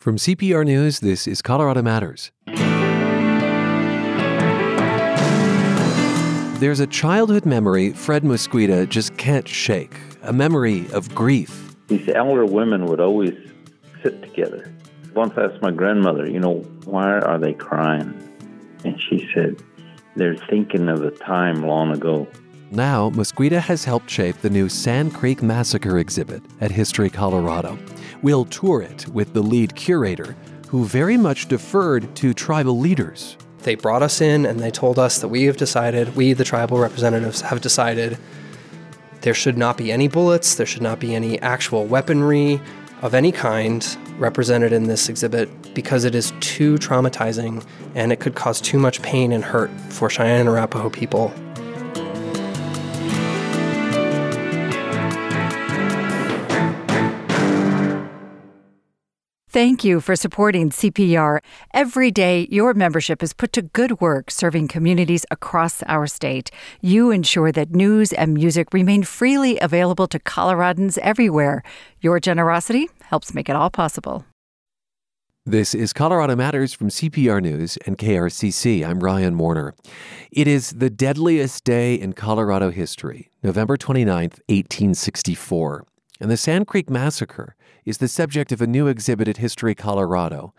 From CPR News, this is Colorado Matters. There's a childhood memory Fred Mosqueda just can't shake a memory of grief. These elder women would always sit together. Once I asked my grandmother, you know, why are they crying? And she said, they're thinking of a time long ago. Now, Mosqueda has helped shape the new Sand Creek Massacre exhibit at History Colorado. We'll tour it with the lead curator, who very much deferred to tribal leaders. They brought us in and they told us that we have decided, we, the tribal representatives, have decided there should not be any bullets, there should not be any actual weaponry of any kind represented in this exhibit because it is too traumatizing and it could cause too much pain and hurt for Cheyenne and Arapaho people. Thank you for supporting CPR. Every day, your membership is put to good work serving communities across our state. You ensure that news and music remain freely available to Coloradans everywhere. Your generosity helps make it all possible. This is Colorado Matters from CPR News and KRCC. I'm Ryan Warner. It is the deadliest day in Colorado history, November 29th, 1864. And the Sand Creek Massacre is the subject of a new exhibit at History Colorado.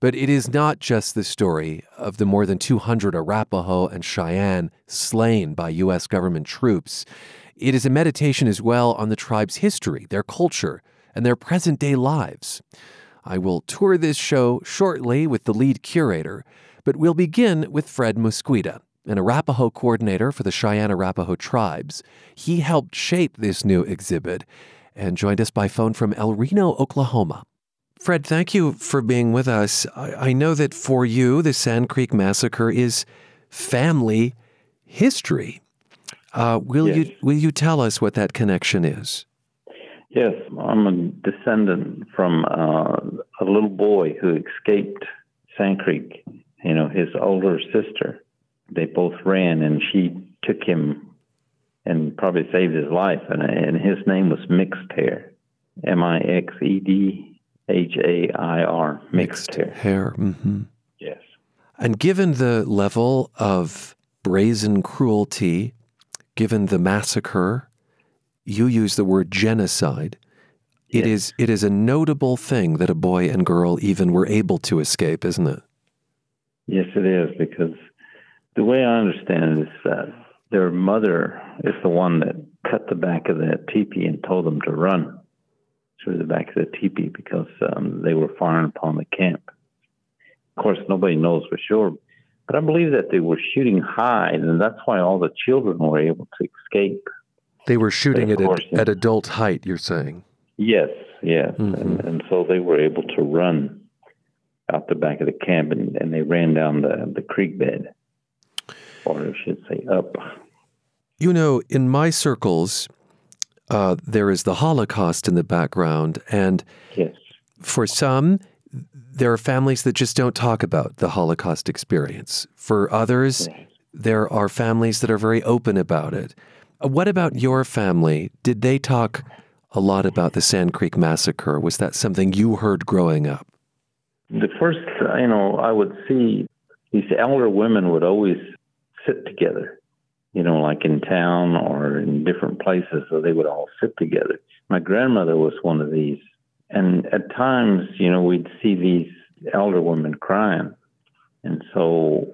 But it is not just the story of the more than 200 Arapaho and Cheyenne slain by U.S. government troops. It is a meditation as well on the tribe's history, their culture, and their present day lives. I will tour this show shortly with the lead curator, but we'll begin with Fred Mosqueda, an Arapaho coordinator for the Cheyenne Arapaho tribes. He helped shape this new exhibit and joined us by phone from El Reno, Oklahoma. Fred, thank you for being with us. I, I know that for you, the Sand Creek Massacre is family history. Uh, will yes. you will you tell us what that connection is? Yes, I'm a descendant from uh, a little boy who escaped Sand Creek. You know, his older sister. They both ran, and she took him and probably saved his life. And, and his name was Mixed Hair, M I X E D H A I R, Mixed, Hair. Mm-hmm. Yes. And given the level of brazen cruelty, given the massacre, you use the word genocide. It yes. is it is a notable thing that a boy and girl even were able to escape, isn't it? Yes, it is because the way I understand it is that their mother is the one that cut the back of that teepee and told them to run through the back of the teepee because um, they were firing upon the camp. Of course, nobody knows for sure, but I believe that they were shooting high, and that's why all the children were able to escape. They were shooting at, course, at adult height, you're saying? Yes, yes. Mm-hmm. And, and, so they were able to run out the back of the camp, and, and they ran down the, the creek bed, or I should say up. You know, in my circles, uh, there is the Holocaust in the background, and yes. for some, there are families that just don't talk about the Holocaust experience. For others, yes. there are families that are very open about it. Uh, what about your family? Did they talk a lot about the Sand Creek Massacre? Was that something you heard growing up? The first, you know, I would see these elder women would always sit together you know, like in town or in different places, so they would all sit together. My grandmother was one of these. And at times, you know, we'd see these elder women crying. And so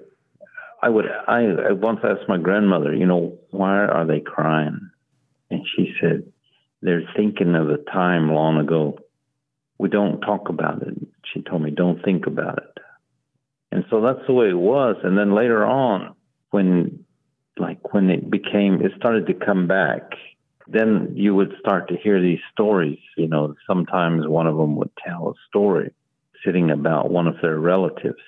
I would, I, I once asked my grandmother, you know, why are they crying? And she said, they're thinking of a time long ago. We don't talk about it. She told me, don't think about it. And so that's the way it was. And then later on, when like when it became, it started to come back, then you would start to hear these stories. You know, sometimes one of them would tell a story sitting about one of their relatives.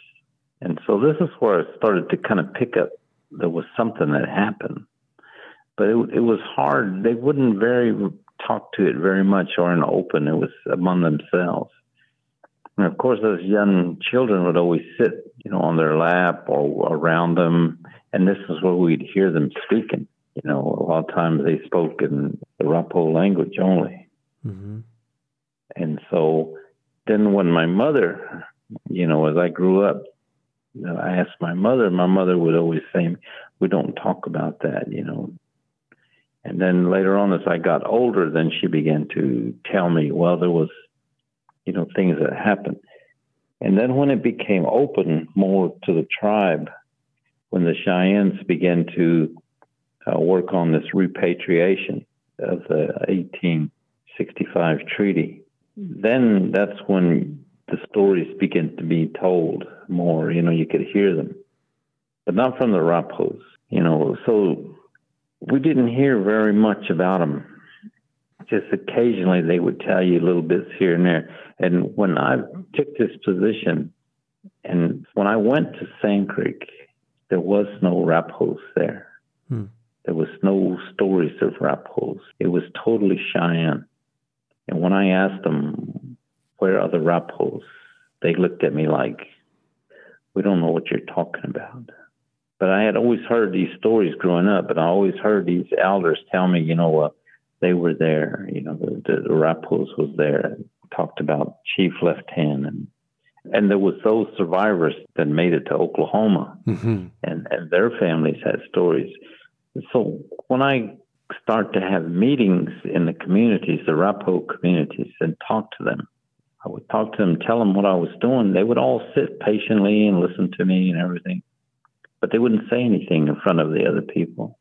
And so this is where I started to kind of pick up there was something that happened. But it, it was hard. They wouldn't very talk to it very much or in open. It was among themselves. And of course, those young children would always sit, you know, on their lap or around them and this is what we'd hear them speaking. You know, a lot of times they spoke in the Arapaho language only. Mm-hmm. And so then when my mother, you know, as I grew up, you know, I asked my mother. My mother would always say, "We don't talk about that," you know. And then later on, as I got older, then she began to tell me, well, there was, you know, things that happened. And then when it became open more to the tribe, when the Cheyennes began to uh, work on this repatriation of the 1865 treaty, then that's when the stories began to be told more. You know, you could hear them, but not from the Rapos. You know, so we didn't hear very much about them. Just occasionally they would tell you little bits here and there. And when I took this position, and when I went to Sand Creek, there was no Rapos there. Hmm. There was no stories of Rapos. It was totally Cheyenne. And when I asked them, where are the Rapos? They looked at me like, we don't know what you're talking about. But I had always heard these stories growing up, and I always heard these elders tell me, you know, uh, they were there. You know, the, the, the Rapos was there. Talked about Chief Left Hand and and there was those survivors that made it to Oklahoma, mm-hmm. and and their families had stories. So when I start to have meetings in the communities, the Rapo communities, and talk to them, I would talk to them, tell them what I was doing. They would all sit patiently and listen to me and everything but they wouldn't say anything in front of the other people.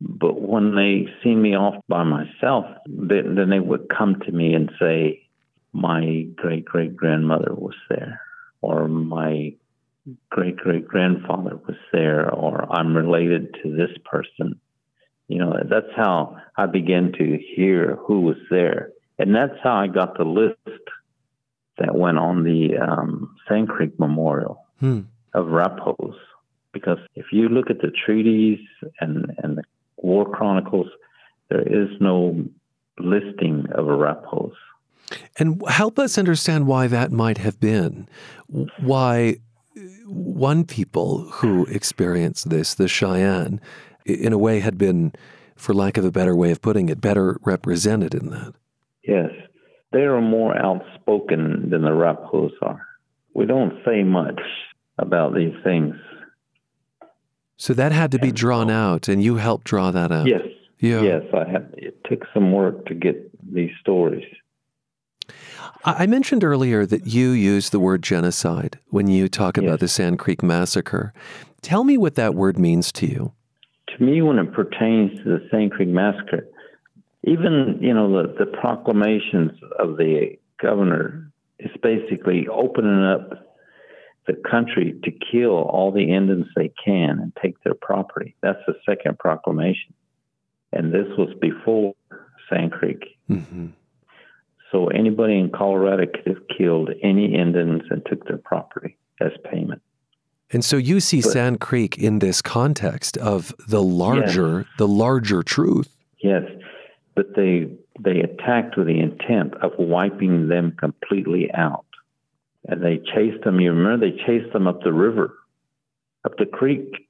But when they see me off by myself, then, then they would come to me and say, My great great grandmother was there, or my great great grandfather was there, or I'm related to this person. You know, that's how I began to hear who was there. And that's how I got the list that went on the um, Sand Creek Memorial. Hmm of Rapos. Because if you look at the treaties and, and the war chronicles, there is no listing of Rapos. And help us understand why that might have been. Why one people who experienced this, the Cheyenne, in a way had been, for lack of a better way of putting it, better represented in that. Yes. They are more outspoken than the Rapos are. We don't say much about these things. So that had to be drawn out, and you helped draw that out. Yes. Yeah. Yes, I had. It took some work to get these stories. I mentioned earlier that you use the word genocide when you talk about the Sand Creek Massacre. Tell me what that word means to you. To me, when it pertains to the Sand Creek Massacre, even you know the, the proclamations of the governor is basically opening up the country to kill all the Indians they can and take their property. That's the second proclamation. And this was before Sand Creek. Mm-hmm. So anybody in Colorado could have killed any Indians and took their property as payment. And so you see but, Sand Creek in this context of the larger yes. the larger truth. Yes. But they they attacked with the intent of wiping them completely out and they chased them. You remember they chased them up the river, up the creek,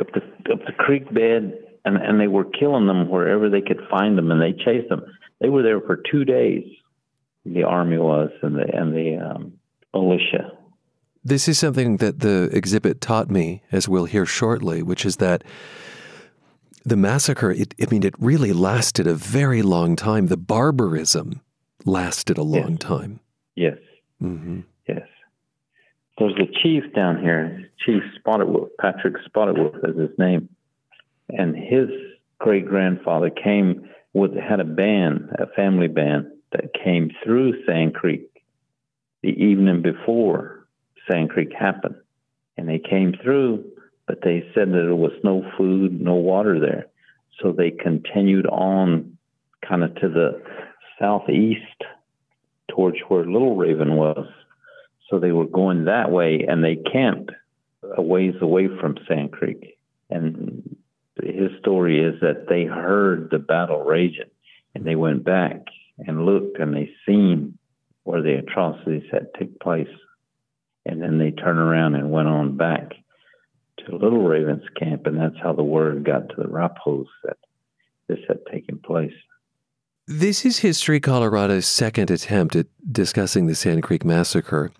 up the up the creek bed, and and they were killing them wherever they could find them, and they chased them. They were there for two days. The army was, and the and the um, militia. This is something that the exhibit taught me, as we'll hear shortly, which is that the massacre. It, I mean, it really lasted a very long time. The barbarism lasted a long yes. time. Yes. Mm-hmm. Yes. There's a chief down here, Chief Spotted Wolf, Patrick Spotted Wolf is his name. And his great grandfather came with, had a band, a family band that came through Sand Creek the evening before Sand Creek happened. And they came through, but they said that there was no food, no water there. So they continued on kind of to the southeast towards where Little Raven was. So they were going that way and they camped a ways away from Sand Creek. And his story is that they heard the battle raging and they went back and looked and they seen where the atrocities had took place. And then they turned around and went on back to Little Raven's camp. And that's how the word got to the Rapos that this had taken place. This is History Colorado's second attempt at discussing the Sand Creek Massacre.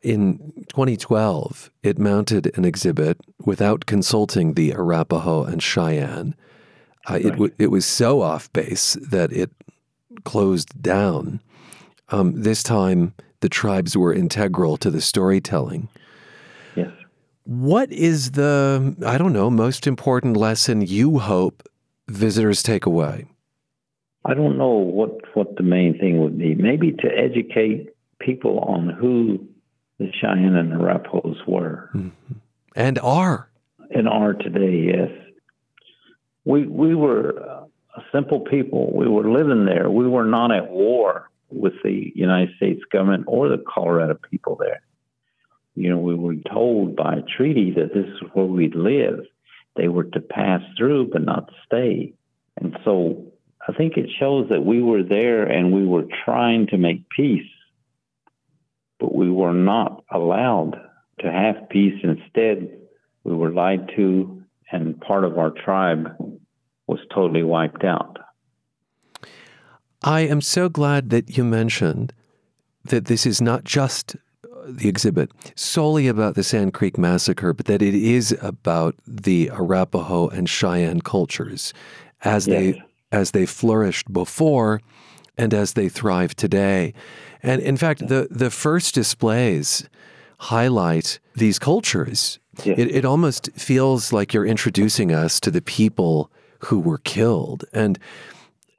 In 2012, it mounted an exhibit without consulting the Arapaho and Cheyenne. Uh, right. it, w- it was so off base that it closed down. Um, this time, the tribes were integral to the storytelling. Yes. What is the, I don't know, most important lesson you hope visitors take away? I don't know what, what the main thing would be. Maybe to educate people on who the Cheyenne and Arapahoes were. Mm-hmm. And are. And are today, yes. We, we were simple people. We were living there. We were not at war with the United States government or the Colorado people there. You know, we were told by treaty that this is where we'd live. They were to pass through, but not stay. And so I think it shows that we were there and we were trying to make peace, but we were not allowed to have peace. Instead, we were lied to, and part of our tribe was totally wiped out. I am so glad that you mentioned that this is not just the exhibit solely about the Sand Creek Massacre, but that it is about the Arapaho and Cheyenne cultures as yes. they as they flourished before and as they thrive today. And in fact, the, the first displays highlight these cultures. It, it almost feels like you're introducing us to the people who were killed. And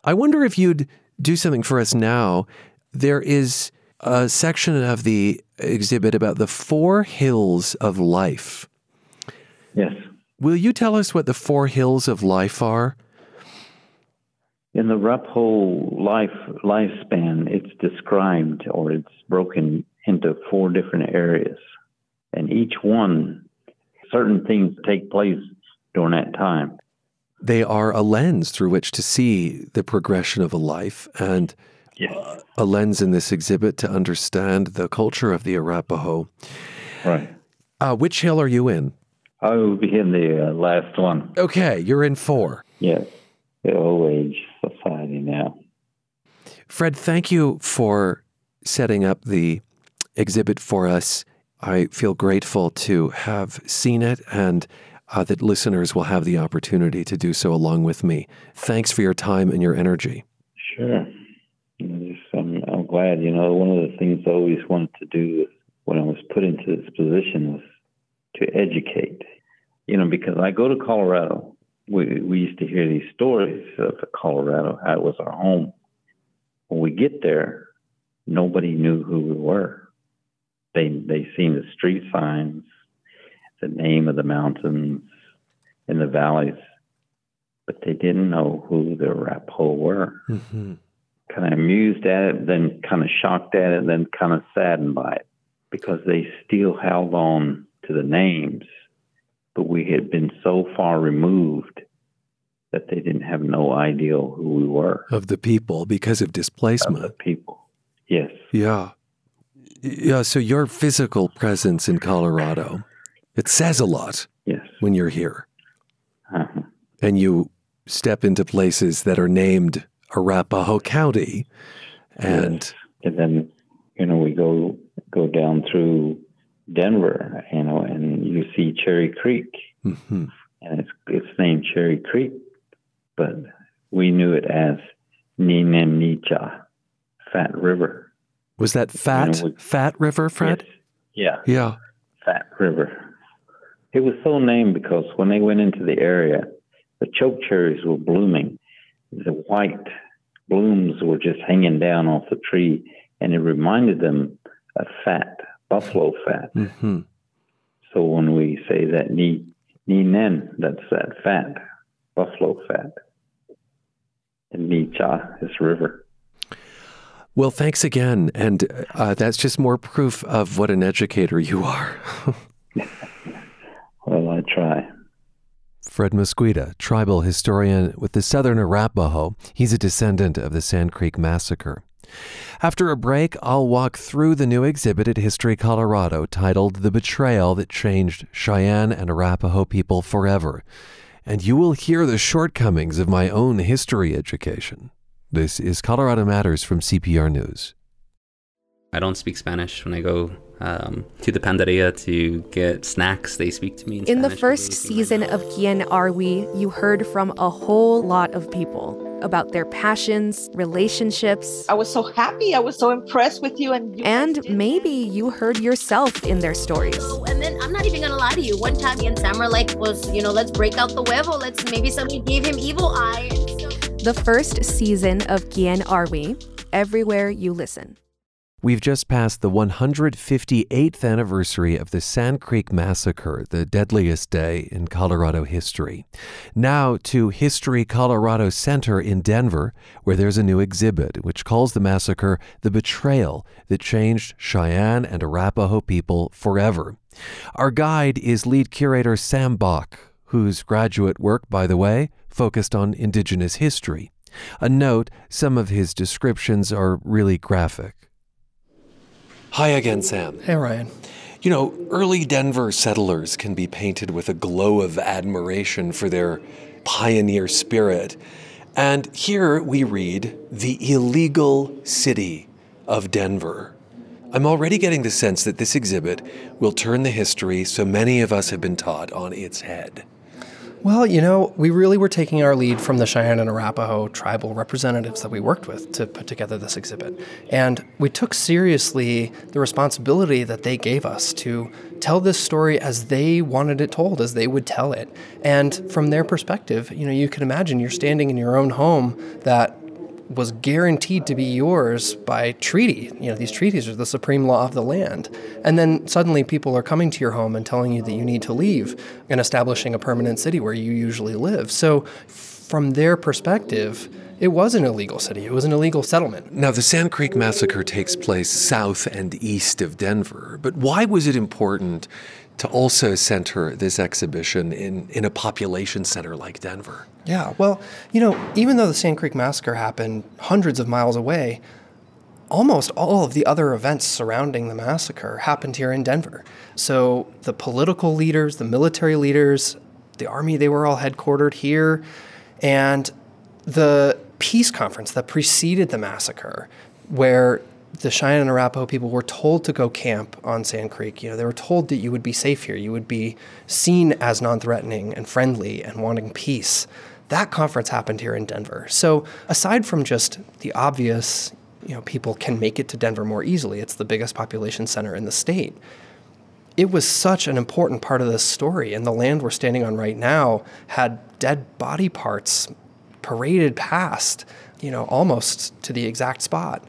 I wonder if you'd do something for us now. There is a section of the exhibit about the four hills of life. Yes. Will you tell us what the four hills of life are? in the Arapaho life lifespan, it's described or it's broken into four different areas, and each one, certain things take place during that time. They are a lens through which to see the progression of a life, and yes. a lens in this exhibit to understand the culture of the Arapaho. Right. Uh, which hill are you in? I will be in the uh, last one. Okay, you're in four. Yes the old age society now. Fred, thank you for setting up the exhibit for us. I feel grateful to have seen it and uh, that listeners will have the opportunity to do so along with me. Thanks for your time and your energy. Sure. I'm, I'm glad. You know, one of the things I always wanted to do when I was put into this position was to educate. You know, because I go to Colorado we, we used to hear these stories of Colorado, how it was our home. When we get there, nobody knew who we were. They they seen the street signs, the name of the mountains and the valleys, but they didn't know who the Arapaho were. Mm-hmm. Kind of amused at it, then kind of shocked at it, then kind of saddened by it because they still held on to the names but we had been so far removed that they didn't have no idea who we were. Of the people because of displacement. Of the people, yes. Yeah. Yeah, so your physical presence in Colorado, it says a lot yes. when you're here. Uh-huh. And you step into places that are named Arapaho County. And yes. and then, you know, we go go down through Denver, you know, and you see Cherry Creek, mm-hmm. and it's it's named Cherry Creek, but we knew it as Ninenicha, Fat River. Was that Fat you know, we, Fat River, Fred? Yes. Yeah. Yeah. Fat River. It was so named because when they went into the area, the choke cherries were blooming. The white blooms were just hanging down off the tree, and it reminded them of fat buffalo fat. Mm-hmm. So when we say that ni ni nen, that's that fat, buffalo fat. And ni cha is river. Well, thanks again, and uh, that's just more proof of what an educator you are. well, I try. Fred Mosqueda, tribal historian with the Southern Arapaho. He's a descendant of the Sand Creek Massacre. After a break, I'll walk through the new exhibit at History Colorado titled The Betrayal That Changed Cheyenne and Arapaho People Forever. And you will hear the shortcomings of my own history education. This is Colorado Matters from CPR News. I don't speak Spanish when I go um, to the Pandaria to get snacks. They speak to me in, in Spanish. the first season of Quien Are We, you heard from a whole lot of people about their passions, relationships. I was so happy. I was so impressed with you. And, you and maybe you heard yourself in their stories. And then I'm not even gonna lie to you. One time, me and Sam were like, was, you know, let's break out the huevo. Let's maybe somebody gave him evil eye. So- the first season of Quien Are We? Everywhere you listen. We've just passed the 158th anniversary of the Sand Creek Massacre, the deadliest day in Colorado history. Now to History Colorado Center in Denver, where there's a new exhibit which calls the massacre the betrayal that changed Cheyenne and Arapaho people forever. Our guide is lead curator Sam Bock, whose graduate work, by the way, focused on Indigenous history. A note some of his descriptions are really graphic. Hi again, Sam. Hey, Ryan. You know, early Denver settlers can be painted with a glow of admiration for their pioneer spirit. And here we read the illegal city of Denver. I'm already getting the sense that this exhibit will turn the history so many of us have been taught on its head. Well, you know, we really were taking our lead from the Cheyenne and Arapaho tribal representatives that we worked with to put together this exhibit. And we took seriously the responsibility that they gave us to tell this story as they wanted it told, as they would tell it. And from their perspective, you know, you can imagine you're standing in your own home that was guaranteed to be yours by treaty. You know, these treaties are the supreme law of the land. And then suddenly people are coming to your home and telling you that you need to leave and establishing a permanent city where you usually live. So, from their perspective, it was an illegal city. It was an illegal settlement. Now, the Sand Creek Massacre takes place south and east of Denver, but why was it important to also center this exhibition in, in a population center like Denver? Yeah, well, you know, even though the Sand Creek Massacre happened hundreds of miles away, almost all of the other events surrounding the massacre happened here in Denver. So the political leaders, the military leaders, the army, they were all headquartered here. And the peace conference that preceded the massacre, where the Cheyenne and Arapaho people were told to go camp on Sand Creek. You know, they were told that you would be safe here. You would be seen as non-threatening and friendly and wanting peace. That conference happened here in Denver. So aside from just the obvious, you know, people can make it to Denver more easily. It's the biggest population center in the state. It was such an important part of this story, and the land we're standing on right now had dead body parts paraded past, you know, almost to the exact spot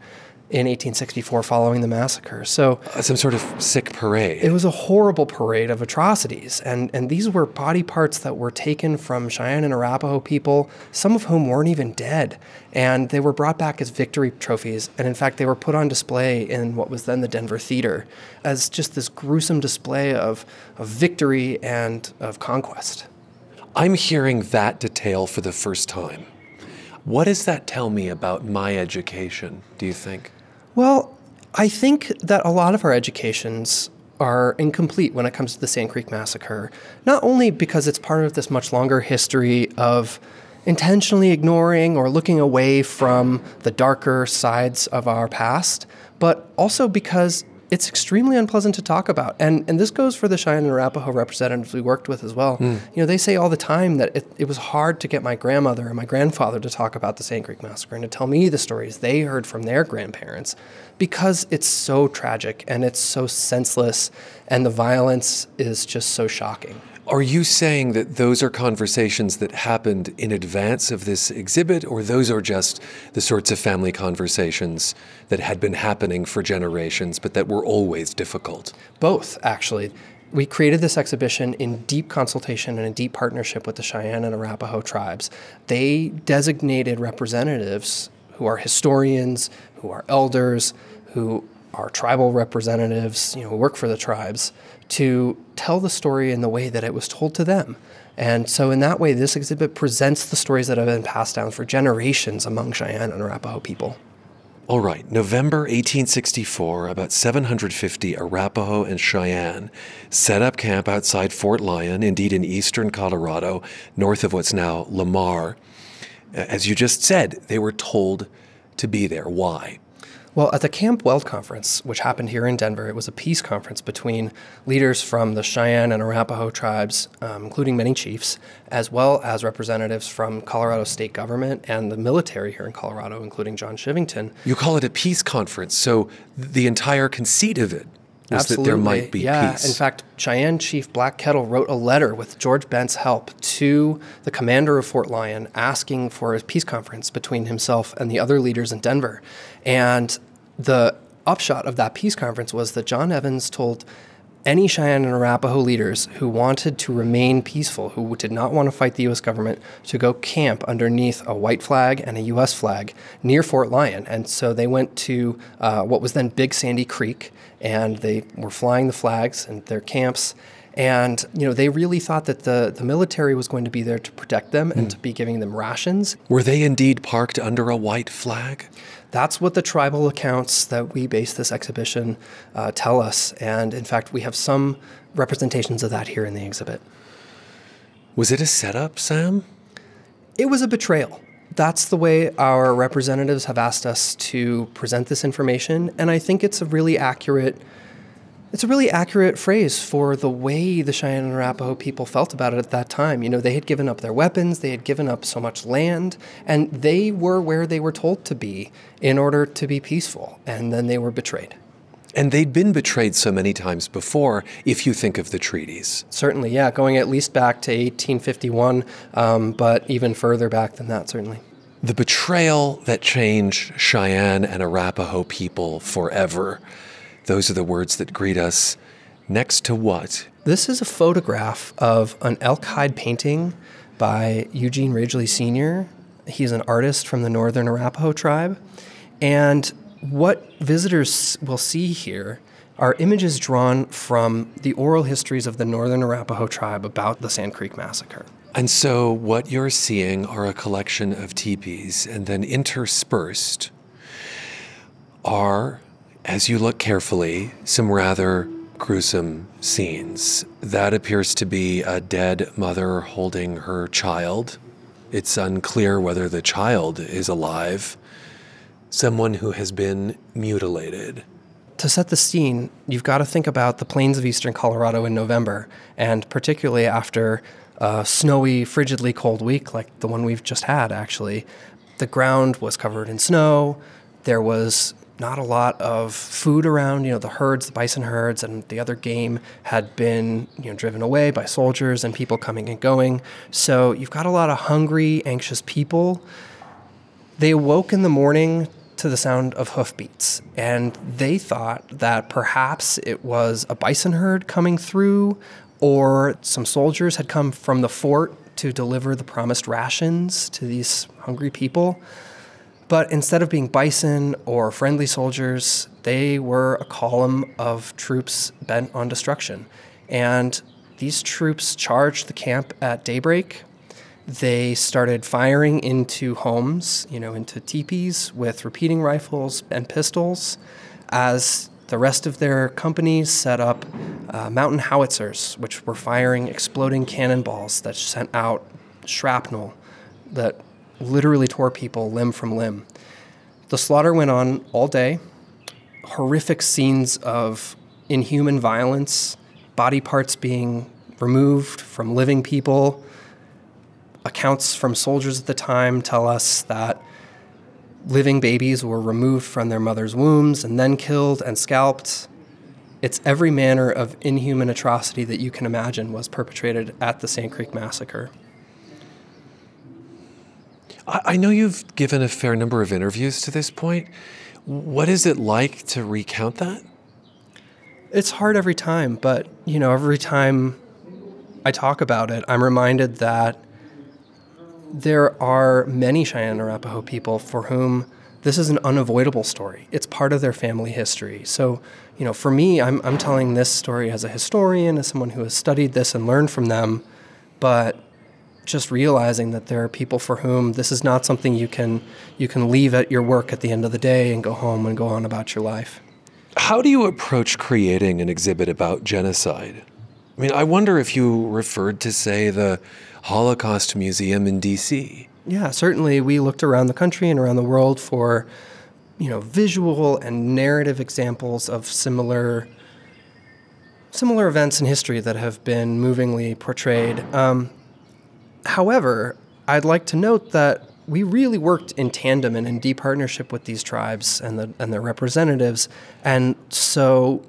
in 1864 following the massacre. So uh, some sort of sick parade. It was a horrible parade of atrocities, and and these were body parts that were taken from Cheyenne and Arapaho people, some of whom weren't even dead, and they were brought back as victory trophies. And in fact, they were put on display in what was then the Denver Theater as just this gruesome display of of victory and of conquest. I'm hearing that detail for the first time. What does that tell me about my education, do you think? Well, I think that a lot of our educations are incomplete when it comes to the Sand Creek Massacre, not only because it's part of this much longer history of intentionally ignoring or looking away from the darker sides of our past, but also because it's extremely unpleasant to talk about. And and this goes for the Cheyenne and Arapaho representatives we worked with as well. Mm. You know, they say all the time that it, it was hard to get my grandmother and my grandfather to talk about the Sand Creek Massacre and to tell me the stories they heard from their grandparents because it's so tragic and it's so senseless and the violence is just so shocking. Are you saying that those are conversations that happened in advance of this exhibit, or those are just the sorts of family conversations that had been happening for generations, but that were always difficult? Both, actually. We created this exhibition in deep consultation and in deep partnership with the Cheyenne and Arapaho tribes. They designated representatives who are historians, who are elders, who are tribal representatives, you know, who work for the tribes, to tell the story in the way that it was told to them. And so, in that way, this exhibit presents the stories that have been passed down for generations among Cheyenne and Arapaho people. All right, November 1864, about 750 Arapaho and Cheyenne set up camp outside Fort Lyon, indeed in eastern Colorado, north of what's now Lamar. As you just said, they were told to be there. Why? Well, at the Camp Weld Conference, which happened here in Denver, it was a peace conference between leaders from the Cheyenne and Arapaho tribes, um, including many chiefs, as well as representatives from Colorado state government and the military here in Colorado, including John Chivington. You call it a peace conference, so the entire conceit of it was Absolutely. that there might be yeah. peace. In fact, Cheyenne Chief Black Kettle wrote a letter with George Bent's help to the commander of Fort Lyon asking for a peace conference between himself and the other leaders in Denver. And the upshot of that peace conference was that John Evans told any Cheyenne and Arapaho leaders who wanted to remain peaceful, who did not want to fight the U.S. government, to go camp underneath a white flag and a U.S. flag near Fort Lyon. And so they went to uh, what was then Big Sandy Creek, and they were flying the flags and their camps. And you know they really thought that the, the military was going to be there to protect them and to be giving them rations. Were they indeed parked under a white flag? That's what the tribal accounts that we base this exhibition uh, tell us. And in fact, we have some representations of that here in the exhibit. Was it a setup, Sam? It was a betrayal. That's the way our representatives have asked us to present this information, and I think it's a really accurate it's a really accurate phrase for the way the Cheyenne and Arapaho people felt about it at that time. You know, they had given up their weapons, they had given up so much land, and they were where they were told to be in order to be peaceful, and then they were betrayed. And they'd been betrayed so many times before, if you think of the treaties. Certainly, yeah, going at least back to 1851, um, but even further back than that, certainly. The betrayal that changed Cheyenne and Arapaho people forever. Those are the words that greet us. Next to what? This is a photograph of an elk hide painting by Eugene Ridgely Sr. He's an artist from the Northern Arapaho tribe. And what visitors will see here are images drawn from the oral histories of the Northern Arapaho tribe about the Sand Creek Massacre. And so, what you're seeing are a collection of teepees, and then interspersed are, as you look carefully, some rather gruesome scenes. That appears to be a dead mother holding her child. It's unclear whether the child is alive. Someone who has been mutilated. To set the scene, you've got to think about the plains of eastern Colorado in November, and particularly after a snowy, frigidly cold week like the one we've just had, actually. The ground was covered in snow. There was not a lot of food around. You know, the herds, the bison herds, and the other game had been, you know, driven away by soldiers and people coming and going. So you've got a lot of hungry, anxious people. They awoke in the morning to the sound of hoofbeats, and they thought that perhaps it was a bison herd coming through, or some soldiers had come from the fort to deliver the promised rations to these hungry people. But instead of being bison or friendly soldiers, they were a column of troops bent on destruction. And these troops charged the camp at daybreak. They started firing into homes, you know, into teepees with repeating rifles and pistols as the rest of their companies set up uh, mountain howitzers, which were firing exploding cannonballs that sent out shrapnel that literally tore people limb from limb. The slaughter went on all day. Horrific scenes of inhuman violence, body parts being removed from living people. Accounts from soldiers at the time tell us that living babies were removed from their mother's wombs and then killed and scalped. It's every manner of inhuman atrocity that you can imagine was perpetrated at the Sand Creek Massacre. I know you've given a fair number of interviews to this point. What is it like to recount that? It's hard every time, but you know, every time I talk about it, I'm reminded that there are many Cheyenne Arapaho people for whom this is an unavoidable story. It's part of their family history. So, you know, for me, I'm, I'm telling this story as a historian, as someone who has studied this and learned from them, but just realizing that there are people for whom this is not something you can you can leave at your work at the end of the day and go home and go on about your life. How do you approach creating an exhibit about genocide? I mean, I wonder if you referred to, say, the Holocaust Museum in DC. Yeah, certainly we looked around the country and around the world for, you know, visual and narrative examples of similar similar events in history that have been movingly portrayed. Um, however, I'd like to note that we really worked in tandem and in deep partnership with these tribes and the and their representatives, and so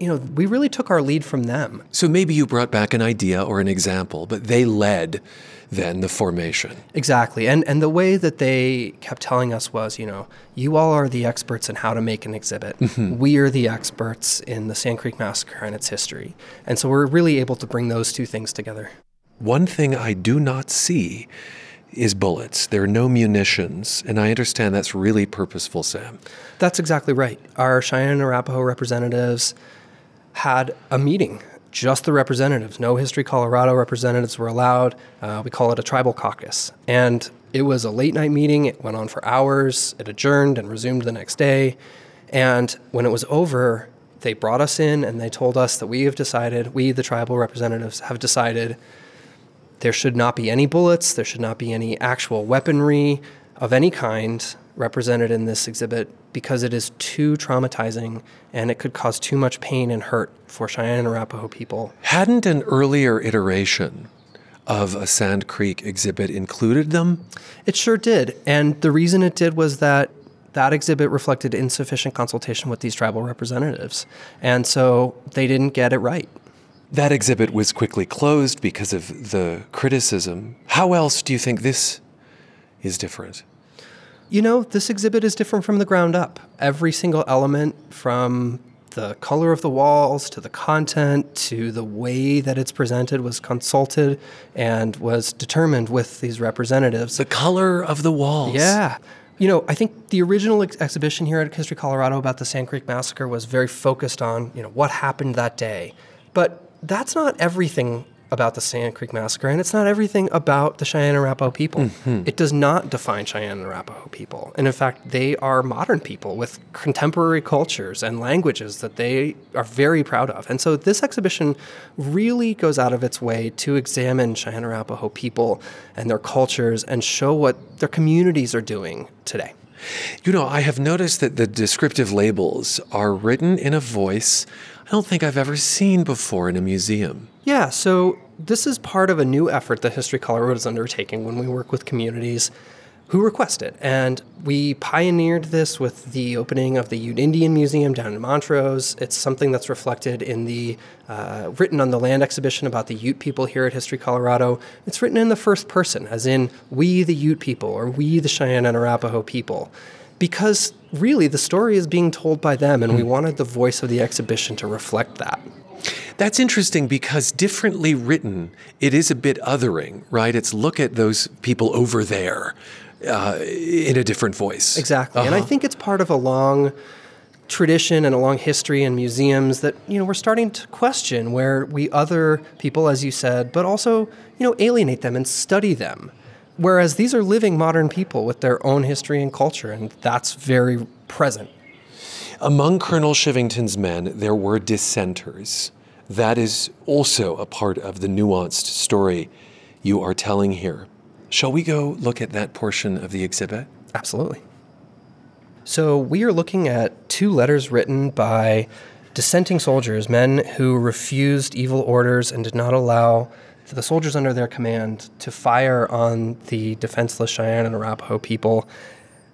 you know we really took our lead from them. So maybe you brought back an idea or an example, but they led then the formation. Exactly. And and the way that they kept telling us was, you know, you all are the experts in how to make an exhibit. Mm-hmm. We are the experts in the Sand Creek Massacre and its history. And so we're really able to bring those two things together. One thing I do not see is bullets. There are no munitions, and I understand that's really purposeful, Sam. That's exactly right. Our Cheyenne and Arapaho representatives had a meeting, just the representatives. No History Colorado representatives were allowed. Uh, we call it a tribal caucus. And it was a late night meeting. It went on for hours. It adjourned and resumed the next day. And when it was over, they brought us in and they told us that we have decided, we, the tribal representatives, have decided there should not be any bullets, there should not be any actual weaponry of any kind represented in this exhibit because it is too traumatizing and it could cause too much pain and hurt for Cheyenne and Arapaho people. Hadn't an earlier iteration of a Sand Creek exhibit included them? It sure did. And the reason it did was that that exhibit reflected insufficient consultation with these tribal representatives. And so they didn't get it right. That exhibit was quickly closed because of the criticism. How else do you think this is different? You know, this exhibit is different from the ground up. Every single element, from the color of the walls to the content to the way that it's presented, was consulted and was determined with these representatives. The color of the walls. Yeah. You know, I think the original ex- exhibition here at History Colorado about the Sand Creek Massacre was very focused on, you know, what happened that day. But that's not everything about the Sand Creek Massacre, and it's not everything about the Cheyenne Arapaho people. Mm-hmm. It does not define Cheyenne and Arapaho people. And in fact, they are modern people with contemporary cultures and languages that they are very proud of. And so this exhibition really goes out of its way to examine Cheyenne Arapaho people and their cultures and show what their communities are doing today. You know, I have noticed that the descriptive labels are written in a voice don't think I've ever seen before in a museum. Yeah, so this is part of a new effort that History Colorado is undertaking when we work with communities who request it. And we pioneered this with the opening of the Ute Indian Museum down in Montrose. It's something that's reflected in the uh, written on the land exhibition about the Ute people here at History Colorado. It's written in the first person, as in we the Ute people or we the Cheyenne and Arapaho people because really the story is being told by them, and we wanted the voice of the exhibition to reflect that. That's interesting because differently written, it is a bit othering, right? It's look at those people over there uh, in a different voice. Exactly. And I think it's part of a long tradition and a long history in museums that, you know, we're starting to question where we other people, as you said, but also, you know, alienate them and study them. Whereas these are living modern people with their own history and culture, and that's very present. Among Colonel Chivington's men, there were dissenters. That is also a part of the nuanced story you are telling here. Shall we go look at that portion of the exhibit? Absolutely. So, we are looking at two letters written by dissenting soldiers, men who refused evil orders and did not allow the soldiers under their command to fire on the defenseless Cheyenne and Arapaho people.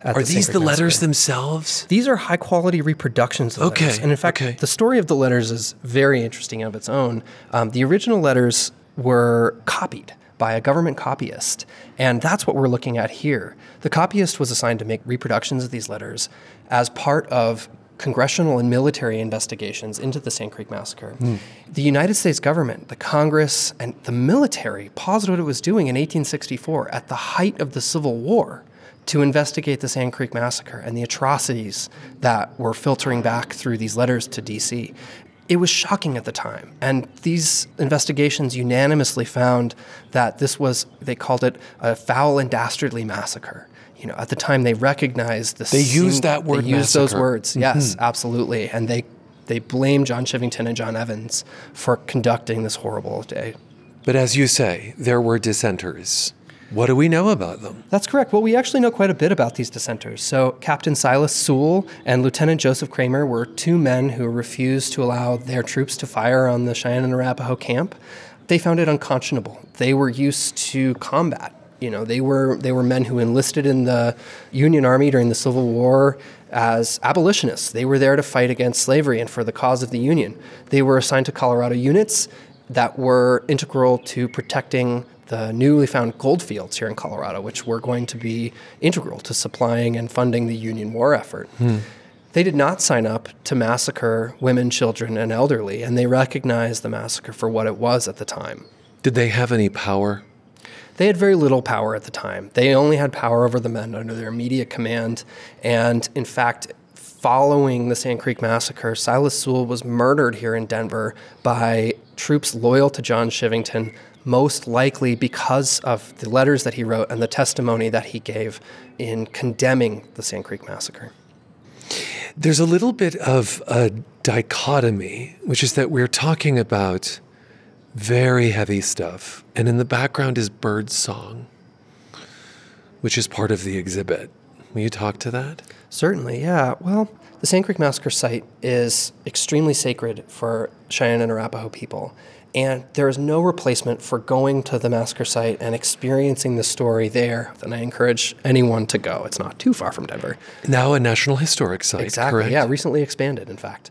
at Are the these the letters Massacre. themselves? These are high quality reproductions of the Okay, letters. And in fact, okay. the story of the letters is very interesting of its own. Um, the original letters were copied by a government copyist. And that's what we're looking at here. The copyist was assigned to make reproductions of these letters as part of congressional and military investigations into the Sand Creek Massacre. Hmm. The United States government, the Congress, and the military paused what it was doing in 1864 at the height of the Civil War to investigate the Sand Creek Massacre and the atrocities that were filtering back through these letters to DC. It was shocking at the time. And these investigations unanimously found that this was, they called it a foul and dastardly massacre. You know, at the time they recognized the They used that word, They used those words, yes, mm-hmm. absolutely. And they they blame John Chivington and John Evans for conducting this horrible day. But as you say, there were dissenters. What do we know about them? That's correct. Well, we actually know quite a bit about these dissenters. So, Captain Silas Soule and Lieutenant Joseph Cramer were two men who refused to allow their troops to fire on the Cheyenne and Arapaho camp. They found it unconscionable. They were used to combat. You know, they were they were men who enlisted in the Union Army during the Civil War as abolitionists. They were there to fight against slavery and for the cause of the Union. They were assigned to Colorado units that were integral to protecting the newly found gold fields here in Colorado, which were going to be integral to supplying and funding the Union war effort. Hmm. They did not sign up to massacre women, children, and elderly, and they recognized the massacre for what it was at the time. Did they have any power? They had very little power at the time. They only had power over the men under their immediate command. And in fact, following the Sand Creek Massacre, Silas Soule was murdered here in Denver by troops loyal to John Chivington, most likely because of the letters that he wrote and the testimony that he gave in condemning the Sand Creek Massacre. There's a little bit of a dichotomy, which is that we're talking about very heavy stuff, and in the background is bird song, which is part of the exhibit. Will you talk to that? Certainly, yeah. Well, the Sand Creek Massacre site is extremely sacred for Cheyenne and Arapaho people. And there is no replacement for going to the massacre site and experiencing the story there. And I encourage anyone to go. It's not too far from Denver. Now a National Historic Site. Exactly. Correct? Yeah, recently expanded, in fact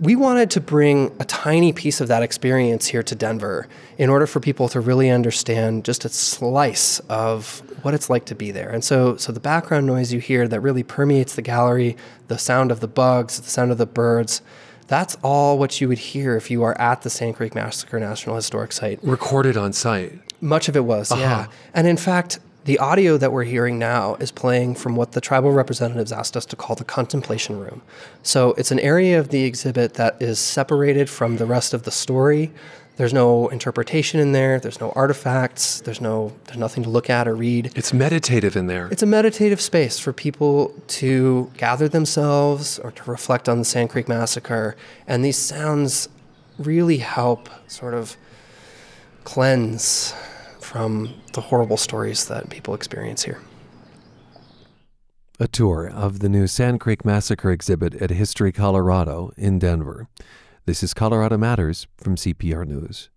we wanted to bring a tiny piece of that experience here to Denver in order for people to really understand just a slice of what it's like to be there. And so, so the background noise you hear that really permeates the gallery, the sound of the bugs, the sound of the birds, that's all what you would hear if you are at the Sand Creek Massacre National Historic Site. Recorded on site. Much of it was, uh-huh. yeah. And in fact, the audio that we're hearing now is playing from what the tribal representatives asked us to call the contemplation room. So it's an area of the exhibit that is separated from the rest of the story. There's no interpretation in there. There's no artifacts. There's no there's nothing to look at or read. It's meditative in there. It's a meditative space for people to gather themselves or to reflect on the Sand Creek massacre. And these sounds really help sort of cleanse from the horrible stories that people experience here. A tour of the new Sand Creek Massacre exhibit at History Colorado in Denver. This is Colorado Matters from CPR News.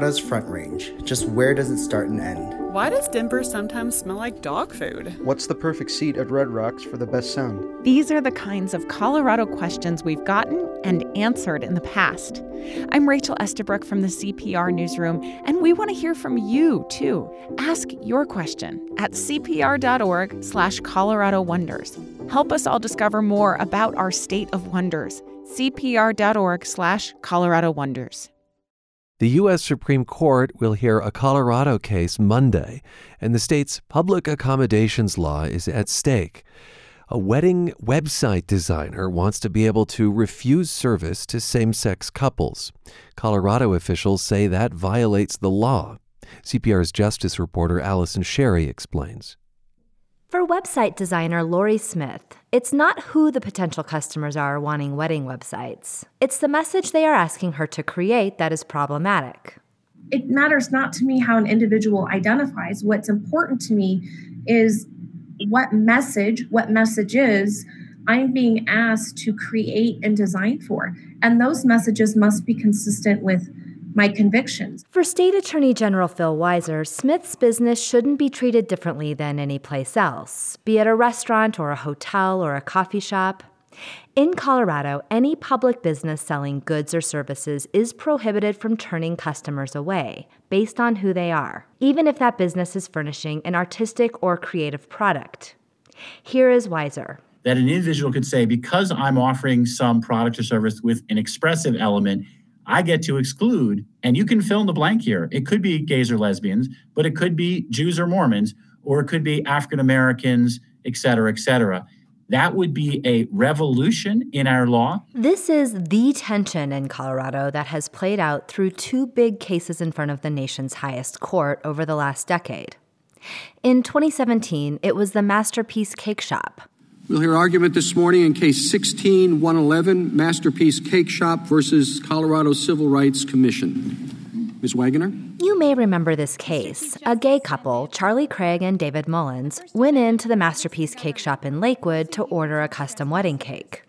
Colorado's Front Range. Just where does it start and end? Why does Denver sometimes smell like dog food? What's the perfect seat at Red Rocks for the best sound? These are the kinds of Colorado questions we've gotten and answered in the past. I'm Rachel Estabrook from the CPR Newsroom, and we want to hear from you, too. Ask your question at cpr.org slash Colorado Wonders. Help us all discover more about our state of wonders. cpr.org slash Colorado Wonders. The U.S. Supreme Court will hear a Colorado case Monday, and the state's public accommodations law is at stake. A wedding website designer wants to be able to refuse service to same sex couples. Colorado officials say that violates the law. CPR's justice reporter Allison Sherry explains. For website designer Lorie Smith, it's not who the potential customers are wanting wedding websites. It's the message they are asking her to create that is problematic. It matters not to me how an individual identifies. What's important to me is what message, what messages I'm being asked to create and design for. And those messages must be consistent with my convictions. For State Attorney General Phil Weiser, Smith's business shouldn't be treated differently than any place else, be it a restaurant or a hotel or a coffee shop. In Colorado, any public business selling goods or services is prohibited from turning customers away based on who they are, even if that business is furnishing an artistic or creative product. Here is Weiser. That an individual could say, because I'm offering some product or service with an expressive element, I get to exclude, and you can fill in the blank here. It could be gays or lesbians, but it could be Jews or Mormons, or it could be African Americans, et cetera, et cetera. That would be a revolution in our law. This is the tension in Colorado that has played out through two big cases in front of the nation's highest court over the last decade. In 2017, it was the Masterpiece Cake Shop. We'll hear argument this morning in case 16111, Masterpiece Cake Shop versus Colorado Civil Rights Commission. Ms. Waggoner? You may remember this case. A gay couple, Charlie Craig and David Mullins, went into the Masterpiece Cake Shop in Lakewood to order a custom wedding cake.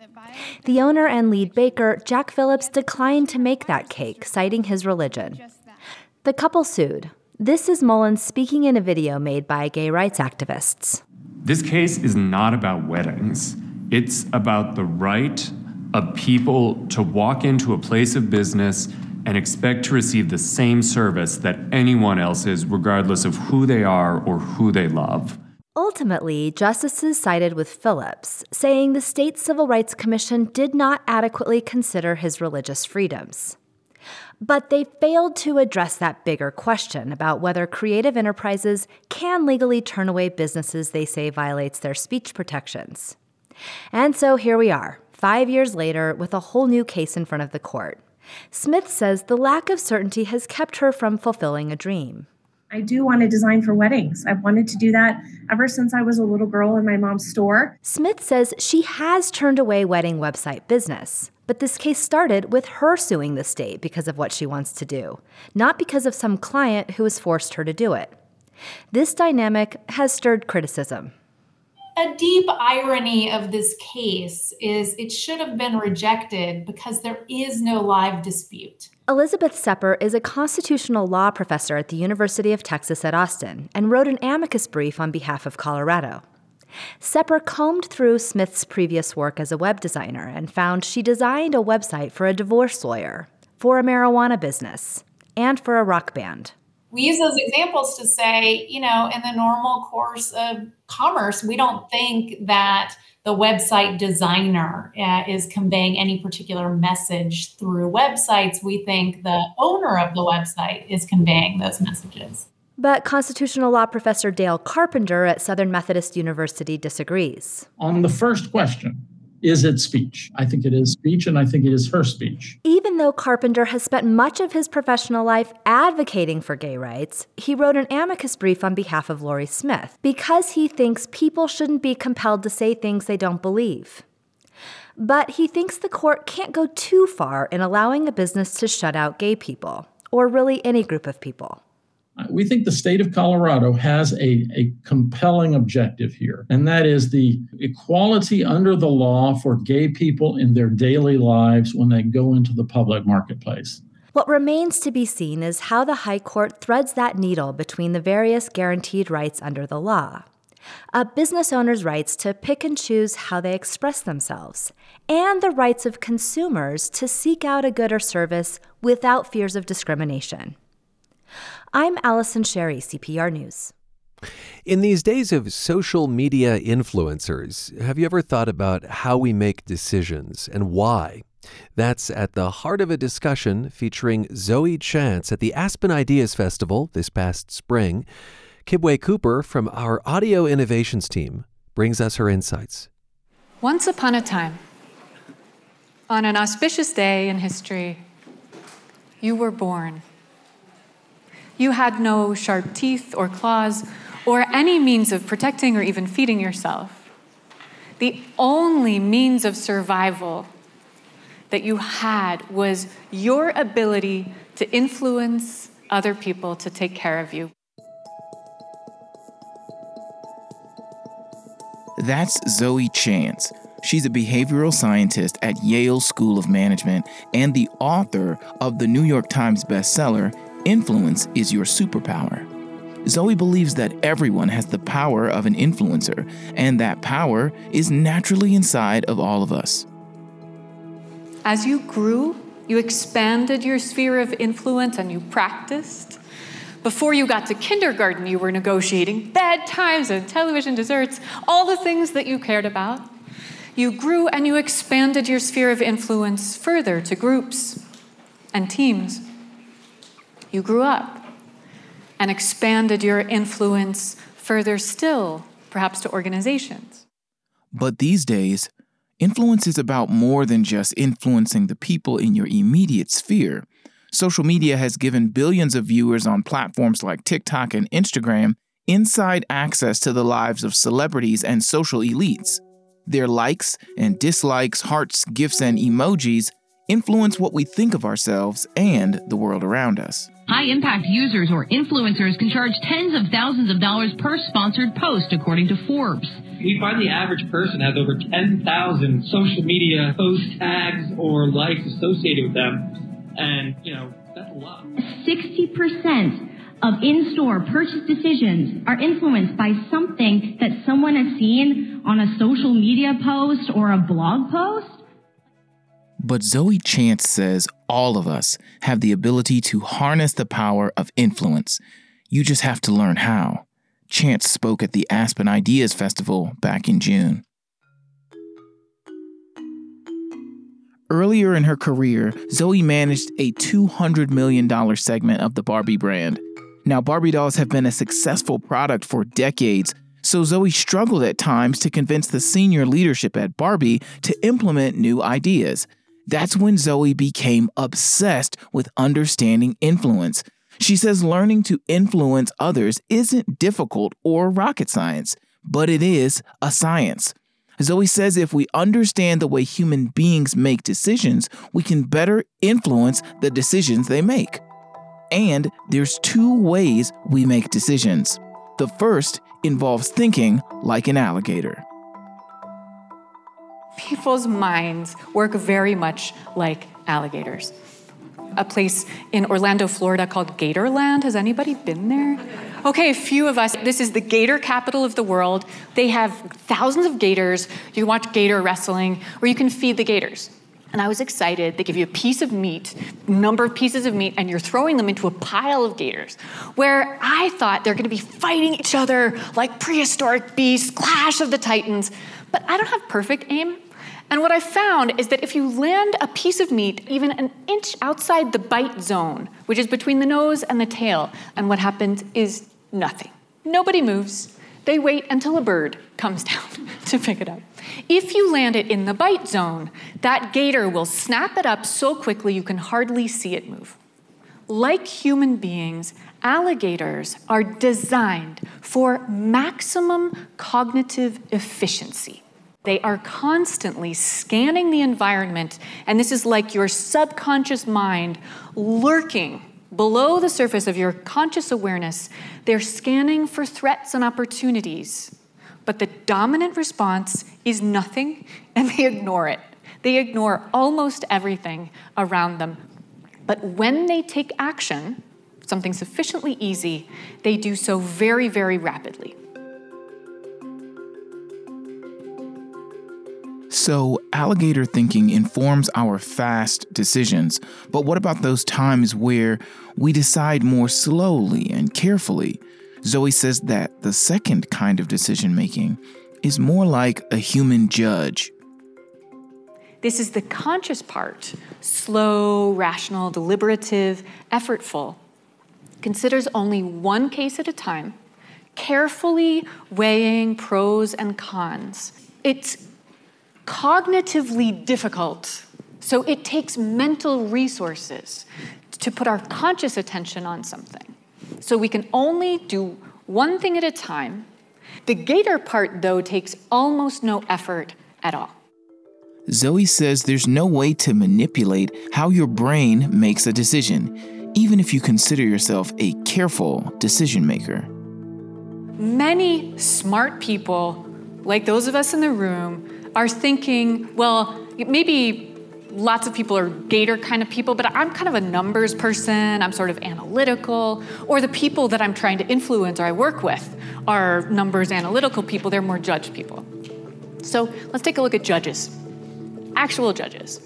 The owner and lead baker, Jack Phillips, declined to make that cake, citing his religion. The couple sued. This is Mullins speaking in a video made by gay rights activists. This case is not about weddings. It's about the right of people to walk into a place of business and expect to receive the same service that anyone else is, regardless of who they are or who they love. Ultimately, justices sided with Phillips, saying the state Civil Rights Commission did not adequately consider his religious freedoms. But they failed to address that bigger question about whether creative enterprises can legally turn away businesses they say violates their speech protections. And so here we are, five years later, with a whole new case in front of the court. Smith says the lack of certainty has kept her from fulfilling a dream. I do want to design for weddings. I've wanted to do that ever since I was a little girl in my mom's store. Smith says she has turned away wedding website business, but this case started with her suing the state because of what she wants to do, not because of some client who has forced her to do it. This dynamic has stirred criticism a deep irony of this case is it should have been rejected because there is no live dispute. Elizabeth Sepper is a constitutional law professor at the University of Texas at Austin and wrote an amicus brief on behalf of Colorado. Sepper combed through Smith's previous work as a web designer and found she designed a website for a divorce lawyer, for a marijuana business, and for a rock band we use those examples to say, you know, in the normal course of commerce, we don't think that the website designer uh, is conveying any particular message through websites. We think the owner of the website is conveying those messages. But constitutional law professor Dale Carpenter at Southern Methodist University disagrees. On the first question, is it speech? I think it is speech, and I think it is her speech. Even though Carpenter has spent much of his professional life advocating for gay rights, he wrote an amicus brief on behalf of Lorie Smith because he thinks people shouldn't be compelled to say things they don't believe. But he thinks the court can't go too far in allowing a business to shut out gay people, or really any group of people we think the state of Colorado has a, a compelling objective here, and that is the equality under the law for gay people in their daily lives when they go into the public marketplace. What remains to be seen is how the High Court threads that needle between the various guaranteed rights under the law. A business owner's rights to pick and choose how they express themselves, and the rights of consumers to seek out a good or service without fears of discrimination. I'm Allison Sherry, CPR News. In these days of social media influencers, have you ever thought about how we make decisions and why? That's at the heart of a discussion featuring Zoe Chance at the Aspen Ideas Festival this past spring. Kibwe Cooper from our audio innovations team brings us her insights. Once upon a time, on an auspicious day in history, you were born. You had no sharp teeth or claws or any means of protecting or even feeding yourself. The only means of survival that you had was your ability to influence other people to take care of you. That's Zoe Chance. She's a behavioral scientist at Yale School of Management and the author of the New York Times bestseller, Influence is your superpower. Zoe believes that everyone has the power of an influencer, and that power is naturally inside of all of us. As you grew, you expanded your sphere of influence and you practiced. Before you got to kindergarten, you were negotiating bedtimes and television desserts, all the things that you cared about. You grew and you expanded your sphere of influence further to groups and teams. You grew up and expanded your influence further still, perhaps to organizations. But these days, influence is about more than just influencing the people in your immediate sphere. Social media has given billions of viewers on platforms like TikTok and Instagram inside access to the lives of celebrities and social elites. Their likes and dislikes, hearts, gifts, and emojis influence what we think of ourselves and the world around us. High impact users or influencers can charge tens of thousands of dollars per sponsored post, according to Forbes. We find the average person has over 10,000 social media post tags or likes associated with them. And, you know, that's a lot. 60% of in-store purchase decisions are influenced by something that someone has seen on a social media post or a blog post. But Zoe Chance says all of us have the ability to harness the power of influence. You just have to learn how. Chance spoke at the Aspen Ideas Festival back in June. Earlier in her career, Zoe managed a $200 million segment of the Barbie brand. Now, Barbie dolls have been a successful product for decades, so Zoe struggled at times to convince the senior leadership at Barbie to implement new ideas. That's when Zoe became obsessed with understanding influence. She says learning to influence others isn't difficult or rocket science, but it is a science. Zoe says if we understand the way human beings make decisions, we can better influence the decisions they make. And there's two ways we make decisions. The first involves thinking like an alligator. People's minds work very much like alligators. A place in Orlando, Florida called Gatorland. Has anybody been there? Okay, a few of us. This is the gator capital of the world. They have thousands of gators. You can watch gator wrestling, or you can feed the gators. And I was excited. They give you a piece of meat, number of pieces of meat, and you're throwing them into a pile of gators. Where I thought they're going to be fighting each other like prehistoric beasts, clash of the titans. But I don't have perfect aim. And what I found is that if you land a piece of meat even an inch outside the bite zone, which is between the nose and the tail, and what happens is nothing. Nobody moves. They wait until a bird comes down to pick it up. If you land it in the bite zone, that gator will snap it up so quickly you can hardly see it move. Like human beings, alligators are designed for maximum cognitive efficiency. They are constantly scanning the environment, and this is like your subconscious mind lurking below the surface of your conscious awareness. They're scanning for threats and opportunities. But the dominant response is nothing, and they ignore it. They ignore almost everything around them. But when they take action, something sufficiently easy, they do so very, very rapidly. So, alligator thinking informs our fast decisions. But what about those times where we decide more slowly and carefully? Zoe says that the second kind of decision making is more like a human judge. This is the conscious part slow, rational, deliberative, effortful. Considers only one case at a time, carefully weighing pros and cons. It's cognitively difficult, so it takes mental resources to put our conscious attention on something. So we can only do one thing at a time. The gator part, though, takes almost no effort at all. Zoe says there's no way to manipulate how your brain makes a decision, even if you consider yourself a careful decision maker. Many smart people, like those of us in the room, are thinking, well, maybe lots of people are gator kind of people, but I'm kind of a numbers person. I'm sort of analytical. Or the people that I'm trying to influence or I work with are numbers analytical people, they're more judge people. So let's take a look at judges, actual judges.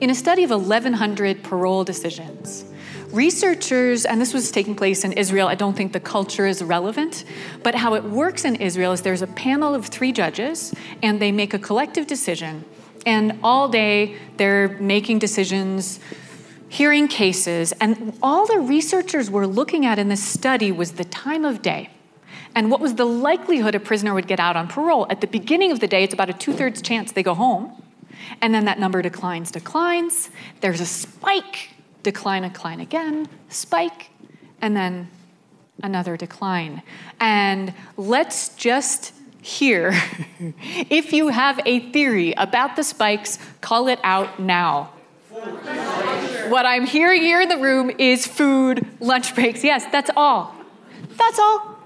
In a study of 1,100 parole decisions, researchers, and this was taking place in Israel, I don't think the culture is relevant, but how it works in Israel is there's a panel of three judges, and they make a collective decision and all day they're making decisions hearing cases, and all the researchers were looking at in this study was the time of day. And what was the likelihood a prisoner would get out on parole? At the beginning of the day, it's about a two thirds chance they go home. And then that number declines, declines. There's a spike, decline, decline again, spike, and then another decline. And let's just hear if you have a theory about the spikes, call it out now. What I'm hearing here in the room is food, lunch breaks. Yes, that's all. That's all.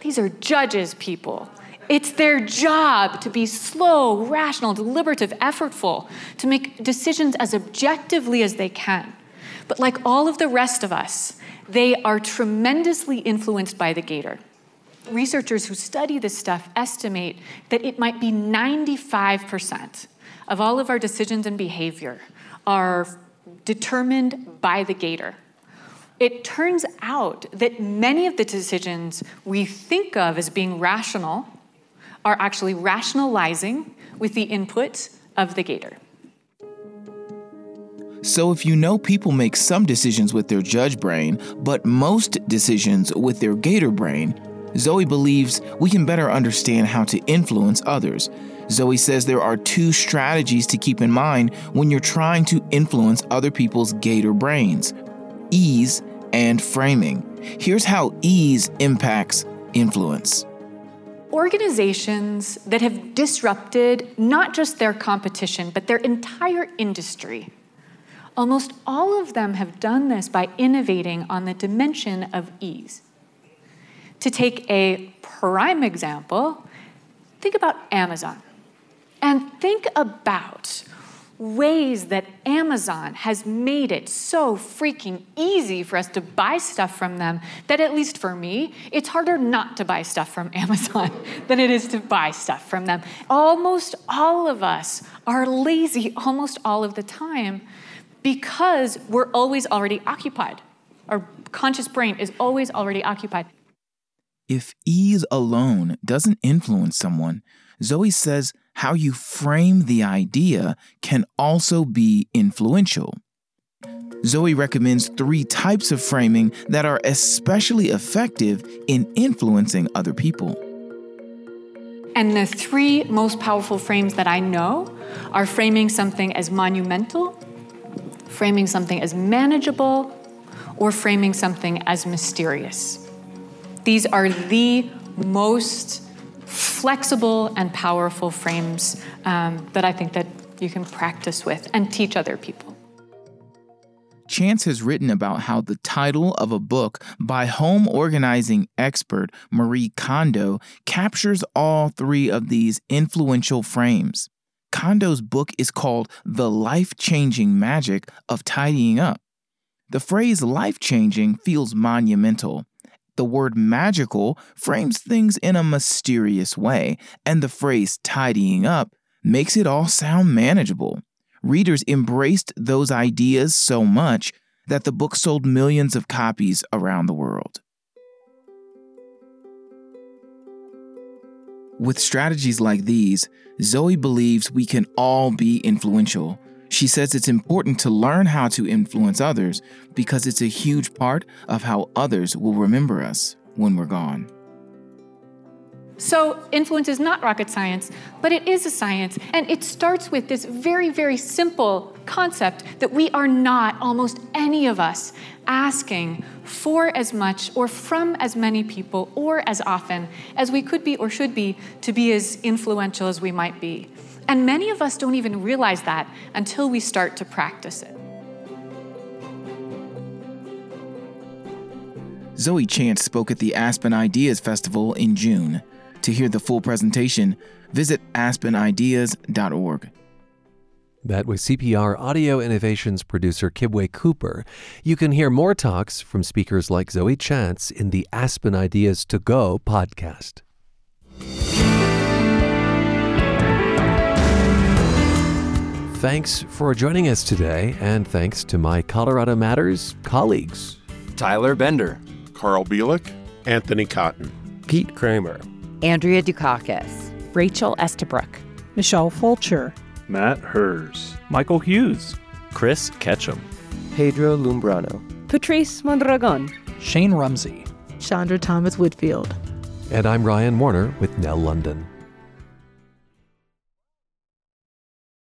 These are judges, people. It's their job to be slow, rational, deliberative, effortful, to make decisions as objectively as they can. But like all of the rest of us, they are tremendously influenced by the gator. Researchers who study this stuff estimate that it might be 95% of all of our decisions and behavior are determined by the gator. It turns out that many of the decisions we think of as being rational are actually rationalizing with the input of the gator. So, if you know people make some decisions with their judge brain, but most decisions with their gator brain, Zoe believes we can better understand how to influence others. Zoe says there are two strategies to keep in mind when you're trying to influence other people's gator brains ease and framing. Here's how ease impacts influence. Organizations that have disrupted not just their competition, but their entire industry Almost all of them have done this by innovating on the dimension of ease. To take a prime example, think about Amazon. And think about ways that Amazon has made it so freaking easy for us to buy stuff from them that, at least for me, it's harder not to buy stuff from Amazon than it is to buy stuff from them. Almost all of us are lazy almost all of the time because we're always already occupied. Our conscious brain is always already occupied. If ease alone doesn't influence someone, Zoe says how you frame the idea can also be influential. Zoe recommends three types of framing that are especially effective in influencing other people. And the three most powerful frames that I know are framing something as monumental, framing something as manageable, or framing something as mysterious. These are the most flexible and powerful frames um, that I think that you can practice with and teach other people. Chance has written about how the title of a book by home organizing expert Marie Kondo captures all three of these influential frames. Kondo's book is called The Life Changing Magic of Tidying Up. The phrase life changing feels monumental. The word magical frames things in a mysterious way, and the phrase tidying up makes it all sound manageable. Readers embraced those ideas so much that the book sold millions of copies around the world. With strategies like these, Zoe believes we can all be influential. She says it's important to learn how to influence others because it's a huge part of how others will remember us when we're gone. So, influence is not rocket science, but it is a science. And it starts with this very, very simple concept that we are not, almost any of us, asking for as much or from as many people or as often as we could be or should be to be as influential as we might be. And many of us don't even realize that until we start to practice it. Zoe Chance spoke at the Aspen Ideas Festival in June. To hear the full presentation, visit aspenideas.org. That was CPR Audio Innovations producer Kibwe Cooper. You can hear more talks from speakers like Zoe Chance in the Aspen Ideas to Go podcast. Thanks for joining us today, and thanks to my Colorado Matters colleagues. Tyler Bender, Carl Bielek, Anthony Cotton, Pete Kramer, Andrea Dukakis, Rachel Estabrook, Michelle Fulcher, Matt Hers, Michael Hughes, Chris Ketchum, Pedro Lumbrano, Patrice Mondragon, Shane Rumsey, Chandra Thomas Whitfield. And I'm Ryan Warner with Nell London.